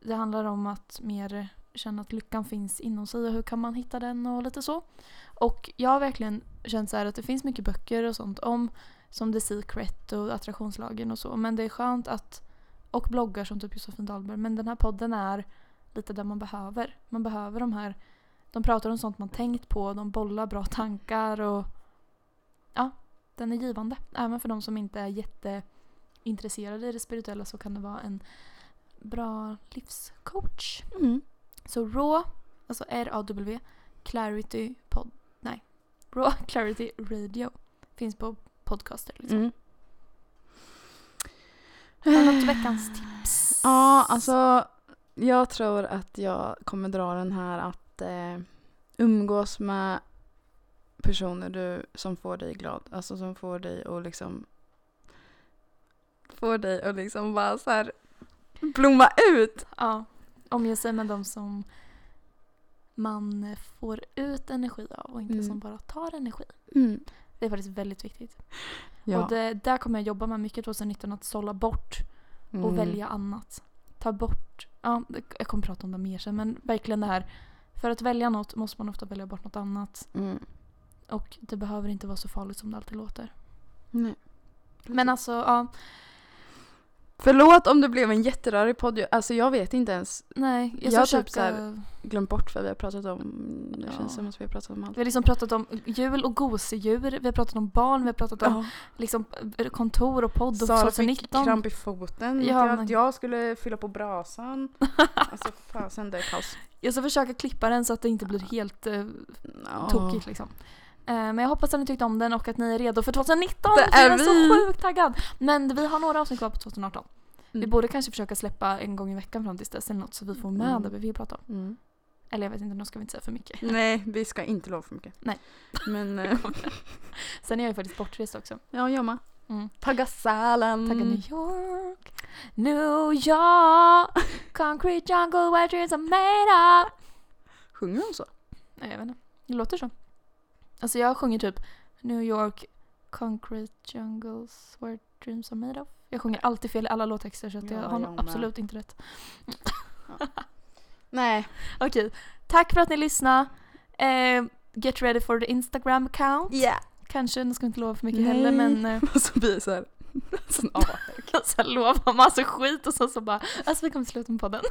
det handlar om att mer känna att lyckan finns inom sig och hur kan man hitta den och lite så. Och jag har verkligen känt så här att det finns mycket böcker och sånt om som The Secret och attraktionslagen och så. Men det är skönt att, och bloggar som typ Josefin Dahlberg, men den här podden är lite där man behöver. Man behöver de här, de pratar om sånt man tänkt på, de bollar bra tankar och ja, den är givande. Även för de som inte är jätteintresserade i det spirituella så kan det vara en bra livscoach. Mm. Så RAW, alltså R-A-W, Clarity Pod, nej, RAW Clarity Radio finns på podcaster liksom. Mm. Har något veckans tips? Ja, alltså jag tror att jag kommer dra den här att eh, umgås med personer du, som får dig glad. Alltså som får dig att liksom får dig att liksom bara så här blomma ut. Ja, omge sig med de som man får ut energi av och inte Mm. som bara tar energi. Mm. Det är faktiskt väldigt viktigt. Ja. Och det, där kommer jag jobba med mycket 2019, att sålla bort och Mm. välja annat. Ta bort, ja, jag kommer prata om det mer sen, men verkligen det här. För att välja något måste man ofta välja bort något annat. Mm. Och det behöver inte vara så farligt som det alltid låter. Nej. Men alltså, ja. Förlåt om det blev en jätterörig podd. Alltså jag vet inte ens. Nej, jag Jag har typ så här- Glömt bort vad vi har pratat om. Det Ja. känns som att vi har pratat om allt. Vi har liksom pratat om jul och gosedjur, vi har pratat om barn, vi har pratat om Ja. liksom, eh, kontor och podd och Sara fick 2019. kramp i foten. Ja, men- jag skulle fylla på brasan. alltså fasen det är kaos. Jag ska försöka klippa den så att det inte blir helt eh, Ja. tokigt liksom. Eh, Men jag hoppas att ni tyckte om den och att ni är redo för 2019! Det är jag är vi. så sjukt taggad! Men vi har några avsnitt kvar på 2018. Vi Mm. borde kanske försöka släppa en gång i veckan fram tills dess eller något så vi får med Mm. det vi vill prata om. Mm. Eller jag vet inte, nu ska vi inte säga för mycket. Nej, vi ska inte lova för mycket. Nej. Men eh, Sen är jag ju faktiskt bortrest också. ja, jag med. Mm. Tagga Sälen. Tagga New York, New York, concrete jungle where dreams are made of. Sjunger hon så? Nej jag vet inte. Det låter så. Alltså jag sjunger typ New York, concrete jungles where dreams are made of. Jag sjunger alltid fel i alla låttexter så att jag Ja, har jag absolut inte rätt. Nej. Okej, tack för att ni lyssnade. Eh, get ready for the Instagram account. Ja. Kanske, nu ska inte lova för mycket Nej. heller men eh, Och så blir det så här. Sån avverk. så här, lova massa skit och så, så bara alltså vi kommer slutet med podden.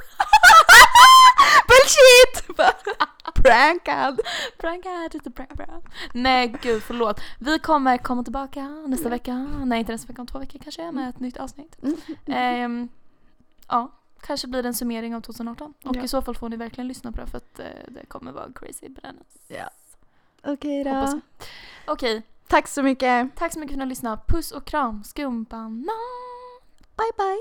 Bullshit! Prankad. Prank out, it's a prank bra. Nej gud förlåt. Vi kommer komma tillbaka nästa vecka. Nej inte nästa vecka, om två veckor kanske med ett nytt avsnitt. Ehm, ja, kanske blir det en summering av 2018. Och Ja. i så fall får ni verkligen lyssna på det för att eh, det kommer vara crazy bananas. Ja. Okej Hoppas då. Okej, Tack så mycket. Tack så mycket för att ni har lyssnat. Puss och kram, skumbanan. Bye bye.